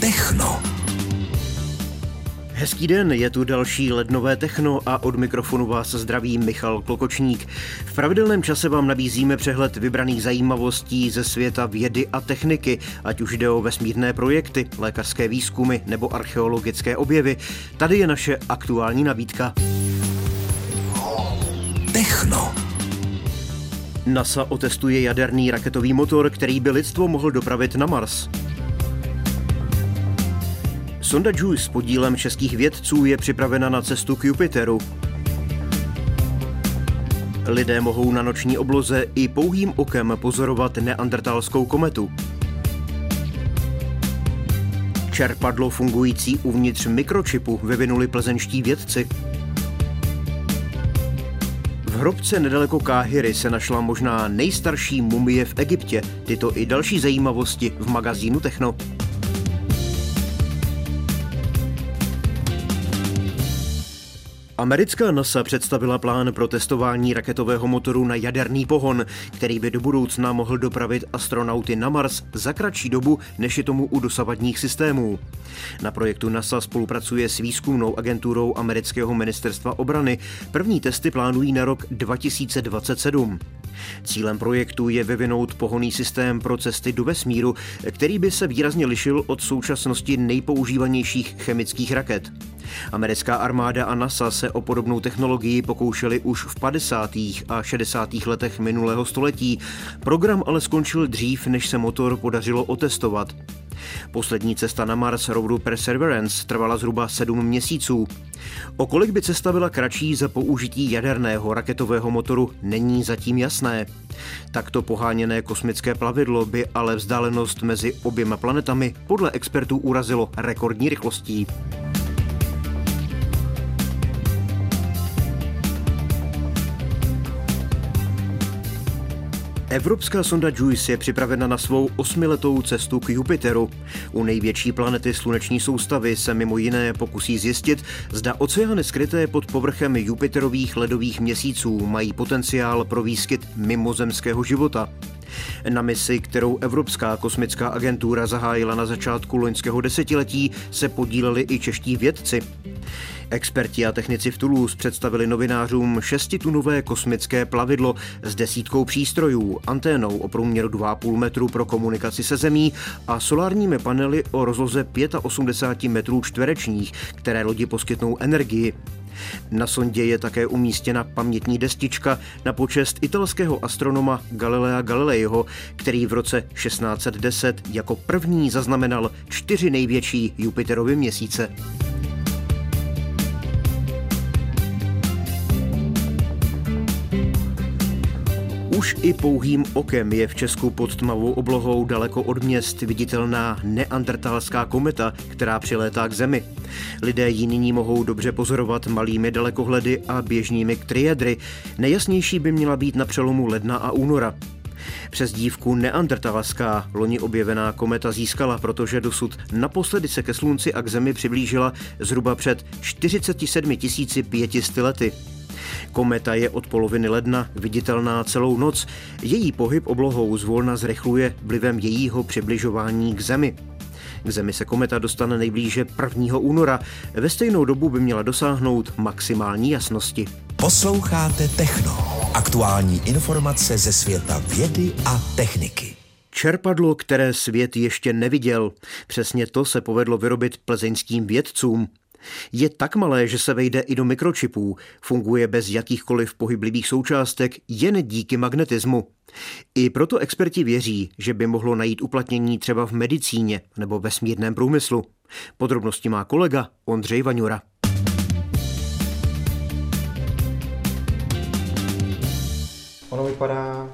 Techno. Hezký den, je tu další lednové techno a od mikrofonu vás zdraví Michal Klokočník. V pravidelném čase vám nabízíme přehled vybraných zajímavostí ze světa vědy a techniky, ať už jde o vesmírné projekty, lékařské výzkumy nebo archeologické objevy. Tady je naše aktuální nabídka. Techno. NASA otestuje jaderný raketový motor, který by lidstvo mohl dopravit na Mars. Sonda JUICE s podílem českých vědců je připravena na cestu k Jupiteru. Lidé mohou na noční obloze i pouhým okem pozorovat neandertalskou kometu. Čerpadlo fungující uvnitř mikročipu vyvinuli plzeňští vědci. V hrobce nedaleko Káhyry se našla možná nejstarší mumie v Egyptě. Tyto i další zajímavosti v magazínu Techno. Americká NASA představila plán pro testování raketového motoru na jaderný pohon, který by do budoucna mohl dopravit astronauty na Mars za kratší dobu, než je tomu u dosavadních systémů. Na projektu NASA spolupracuje s výzkumnou agenturou amerického ministerstva obrany. První testy plánují na rok 2027. Cílem projektu je vyvinout pohoný systém pro cesty do vesmíru, který by se výrazně lišil od současnosti nejpoužívanějších chemických raket. Americká armáda a NASA se o podobnou technologii pokoušeli už v 50. a 60. letech minulého století. Program ale skončil dřív, než se motor podařilo otestovat. Poslední cesta na Mars roveru Perseverance trvala zhruba sedm měsíců. O kolik by cesta byla kratší za použití jaderného raketového motoru, není zatím jasné. Takto poháněné kosmické plavidlo by ale vzdálenost mezi oběma planetami podle expertů urazilo rekordní rychlostí. Evropská sonda JUICE je připravena na svou osmiletou cestu k Jupiteru. U největší planety sluneční soustavy se mimo jiné pokusí zjistit, zda oceány skryté pod povrchem Jupiterových ledových měsíců mají potenciál pro výskyt mimozemského života. Na misi, kterou Evropská kosmická agentura zahájila na začátku loňského desetiletí, se podíleli i čeští vědci. Experti a technici v Toulouse představili novinářům šestitunové kosmické plavidlo s desítkou přístrojů, anténou o průměru 2,5 metru pro komunikaci se Zemí a solárními panely o rozloze 85 metrů čtverečních, které lodi poskytnou energii. Na sondě je také umístěna pamětní destička na počest italského astronoma Galilea Galileiho, který v roce 1610 jako první zaznamenal čtyři největší Jupiterovy měsíce. Už i pouhým okem je v Česku pod tmavou oblohou daleko od měst viditelná neandertalská kometa, která přilétá k Zemi. Lidé ji nyní mohou dobře pozorovat malými dalekohledy a běžnými triedry. Nejjasnější by měla být na přelomu ledna a února. Přes dívku neandertalská loni objevená kometa získala, protože dosud naposledy se ke slunci a k zemi přiblížila zhruba před 47 500 lety. Kometa je od poloviny ledna viditelná celou noc. Její pohyb oblohou zvolna zrychluje vlivem jejího přibližování k Zemi. K Zemi se kometa dostane nejblíže 1. února. Ve stejnou dobu by měla dosáhnout maximální jasnosti. Posloucháte Techno. Aktuální informace ze světa vědy a techniky. Čerpadlo, které svět ještě neviděl. Přesně to se povedlo vyrobit plzeňským vědcům. Je tak malé, že se vejde i do mikročipů, funguje bez jakýchkoliv pohyblivých součástek jen díky magnetismu. I proto experti věří, že by mohlo najít uplatnění třeba v medicíně nebo vesmírném průmyslu. Podrobnosti má kolega Ondřej Vaňura. Ono vypadá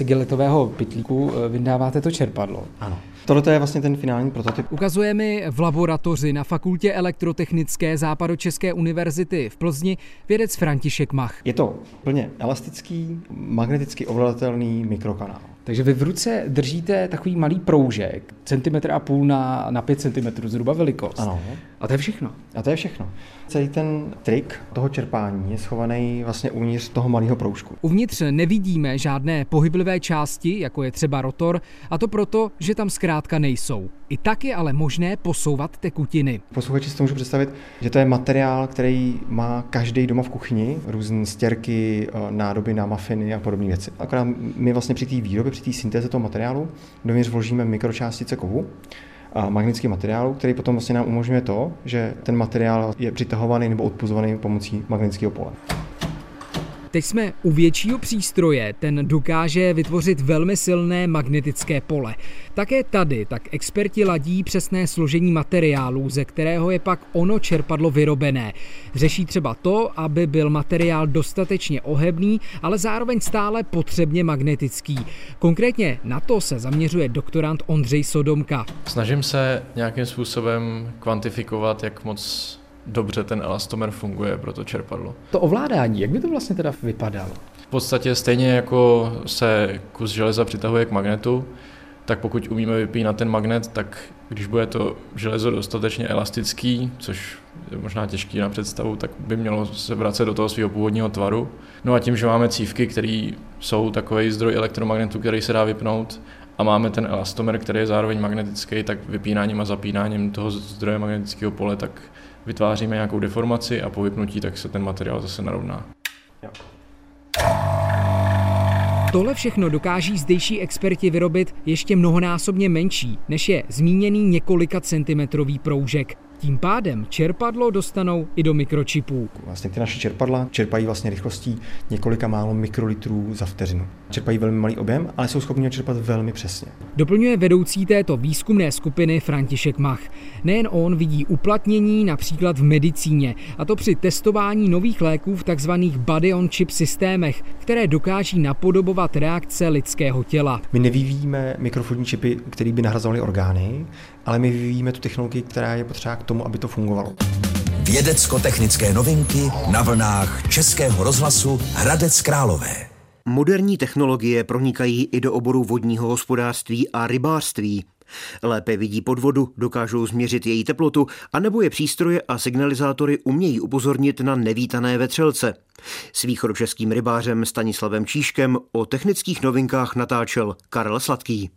igelitového pytlíku eh, vyndáváte to čerpadlo. Ano. Tohle je vlastně ten finální prototyp. Ukazuje mi v laboratoři na Fakultě elektrotechnické Západočeské univerzity v Plzni vědec František Mach. Je to plně elastický, magneticky ovladatelný mikrokanál. Takže vy v ruce držíte takový malý proužek, centimetr a půl na, na 5 cm, zhruba velikost. Ano. A to je všechno. A to je všechno. Celý ten trik toho čerpání je schovaný vlastně uvnitř toho malého proužku. Uvnitř nevidíme žádné pohyblivé části, jako je třeba rotor, a to proto, že tam zkrátka nejsou. I tak je ale možné posouvat tekutiny. Posluchači si to můžu představit, že to je materiál, který má každý doma v kuchyni, různé stěrky, eh, nádoby na mafiny a podobné věci. Akorát my vlastně při té výrobě, při té syntéze toho materiálu dovnitř vložíme mikročástice kovu, a magnetický materiálu, který potom vlastně nám umožňuje to, že ten materiál je přitahovaný nebo odpuzovaný pomocí magnetického pole. Teď jsme u většího přístroje, ten dokáže vytvořit velmi silné magnetické pole. Také tady tak experti ladí přesné složení materiálu, ze kterého je pak ono čerpadlo vyrobené. Řeší třeba to, aby byl materiál dostatečně ohebný, ale zároveň stále potřebně magnetický. Konkrétně na to se zaměřuje doktorant Ondřej Sodomka. Snažím se nějakým způsobem kvantifikovat, jak moc dobře ten elastomer funguje pro to čerpadlo. To ovládání, jak by to vlastně teda vypadalo? V podstatě stejně jako se kus železa přitahuje k magnetu, tak pokud umíme vypínat ten magnet, tak když bude to železo dostatečně elastický, což je možná těžký na představu, tak by mělo se vracet do toho svého původního tvaru. No a tím, že máme cívky, které jsou takový zdroj elektromagnetu, který se dá vypnout, a máme ten elastomer, který je zároveň magnetický, tak vypínáním a zapínáním toho zdroje magnetického pole, tak vytváříme nějakou deformaci a po vypnutí tak se ten materiál zase narovná. Jo. Tohle všechno dokáží zdejší experti vyrobit ještě mnohonásobně menší, než je zmíněný několika centimetrový proužek. Tím pádem čerpadlo dostanou i do mikročipů. Vlastně ty naše čerpadla čerpají vlastně rychlostí několika málo mikrolitrů za vteřinu. Čerpají velmi malý objem, ale jsou schopni ho čerpat velmi přesně. Doplňuje vedoucí této výzkumné skupiny František Mach. Nejen on vidí uplatnění například v medicíně, a to při testování nových léků v tzv. body on chip systémech, které dokáží napodobovat reakce lidského těla. My nevyvíjíme mikrofodní čipy, které by nahrazovaly orgány, ale my vyvíjíme tu technologii, která je potřeba k tomu, aby to fungovalo. Vědecko-technické novinky na vlnách Českého rozhlasu Hradec Králové. Moderní technologie pronikají i do oboru vodního hospodářství a rybářství. Lépe vidí pod vodu, dokážou změřit její teplotu, anebo je přístroje a signalizátory umějí upozornit na nevítané vetřelce. S východočeským rybářem Stanislavem Číškem o technických novinkách natáčel Karel Sladký.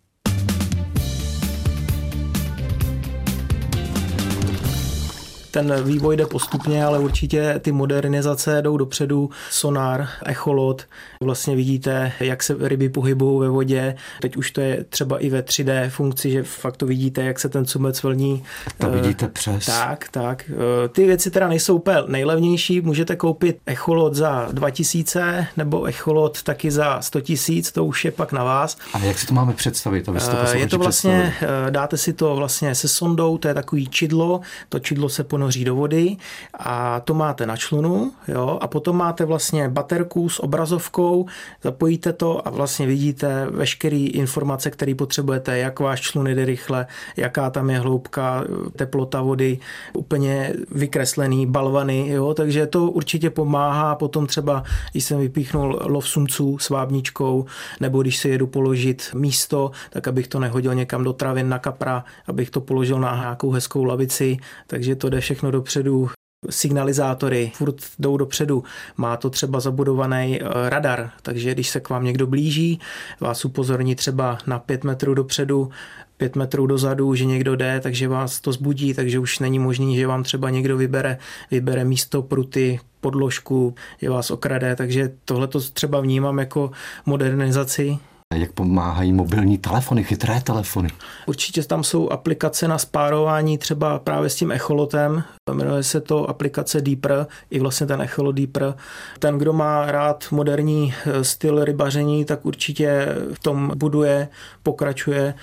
Ten vývoj jde postupně, ale určitě ty modernizace jdou dopředu. Sonar, echolot, vlastně vidíte, jak se ryby pohybují ve vodě. Teď už to je třeba i ve 3D funkci, že fakt to vidíte, jak se ten cumec vlní. To vidíte přes. Tak, tak. Eh, ty věci teda nejsou úplně nejlevnější. Můžete koupit echolot za 2000 nebo echolot taky za 100 tisíc, to už je pak na vás. A jak si to máme představit? To to je to vlastně, představili. dáte si to vlastně se sondou, to je takový čidlo, to čidlo se po ponoří do vody a to máte na člunu jo, a potom máte vlastně baterku s obrazovkou, zapojíte to a vlastně vidíte veškeré informace, které potřebujete, jak váš člun jde rychle, jaká tam je hloubka, teplota vody, úplně vykreslený balvany, jo, takže to určitě pomáhá. Potom třeba, když jsem vypíchnul lov sumců s vábničkou, nebo když se jedu položit místo, tak abych to nehodil někam do travin na kapra, abych to položil na nějakou hezkou lavici, takže to jde všechno dopředu signalizátory furt jdou dopředu. Má to třeba zabudovaný eh, radar, takže když se k vám někdo blíží, vás upozorní třeba na pět metrů dopředu, pět metrů dozadu, že někdo jde, takže vás to zbudí, takže už není možný, že vám třeba někdo vybere, vybere místo pruty, podložku, že vás okrade, takže tohle to třeba vnímám jako modernizaci jak pomáhají mobilní telefony, chytré telefony? Určitě tam jsou aplikace na spárování třeba právě s tím echolotem. Jmenuje se to aplikace Deeper, i vlastně ten echolot Deeper. Ten, kdo má rád moderní eh, styl rybaření, tak určitě v tom buduje, pokračuje.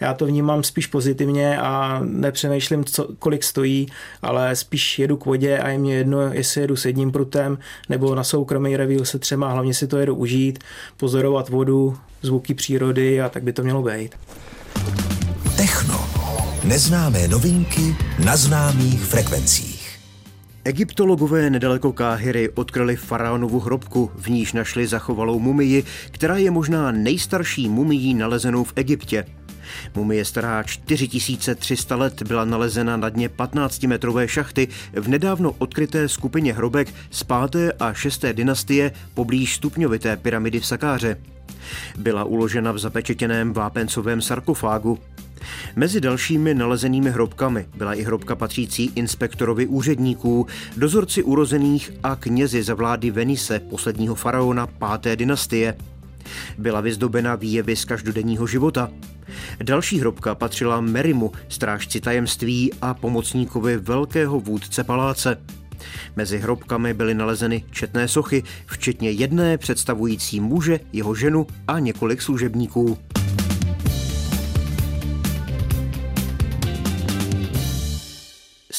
Já to vnímám spíš pozitivně a nepřemýšlím, co, kolik stojí, ale spíš jedu k vodě a je mě jedno, jestli jedu s jedním prutem nebo na soukromý revíl se třema, hlavně si to jedu užít, pozorovat vodu, zvuky přírody a tak by to mělo být. Techno. Neznámé novinky na známých frekvencích. Egyptologové nedaleko Káhyry odkryli faraonovu hrobku, v níž našli zachovalou mumii, která je možná nejstarší mumií nalezenou v Egyptě. Mumie stará 4300 let byla nalezena na dně 15-metrové šachty v nedávno odkryté skupině hrobek z 5. a 6. dynastie poblíž stupňovité pyramidy v Sakáře. Byla uložena v zapečetěném vápencovém sarkofágu. Mezi dalšími nalezenými hrobkami byla i hrobka patřící inspektorovi úředníků, dozorci urozených a knězi za vlády Venise, posledního faraona páté dynastie. Byla vyzdobena výjevy z každodenního života. Další hrobka patřila Merimu, strážci tajemství a pomocníkovi velkého vůdce paláce. Mezi hrobkami byly nalezeny četné sochy, včetně jedné představující muže, jeho ženu a několik služebníků.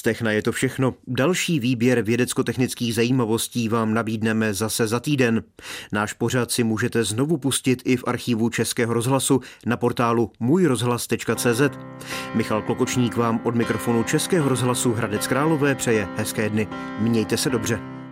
Techna je to všechno. Další výběr vědecko-technických zajímavostí vám nabídneme zase za týden. Náš pořad si můžete znovu pustit i v archivu Českého rozhlasu na portálu můjrozhlas.cz. Michal Klokočník vám od mikrofonu Českého rozhlasu Hradec Králové přeje hezké dny. Mějte se dobře.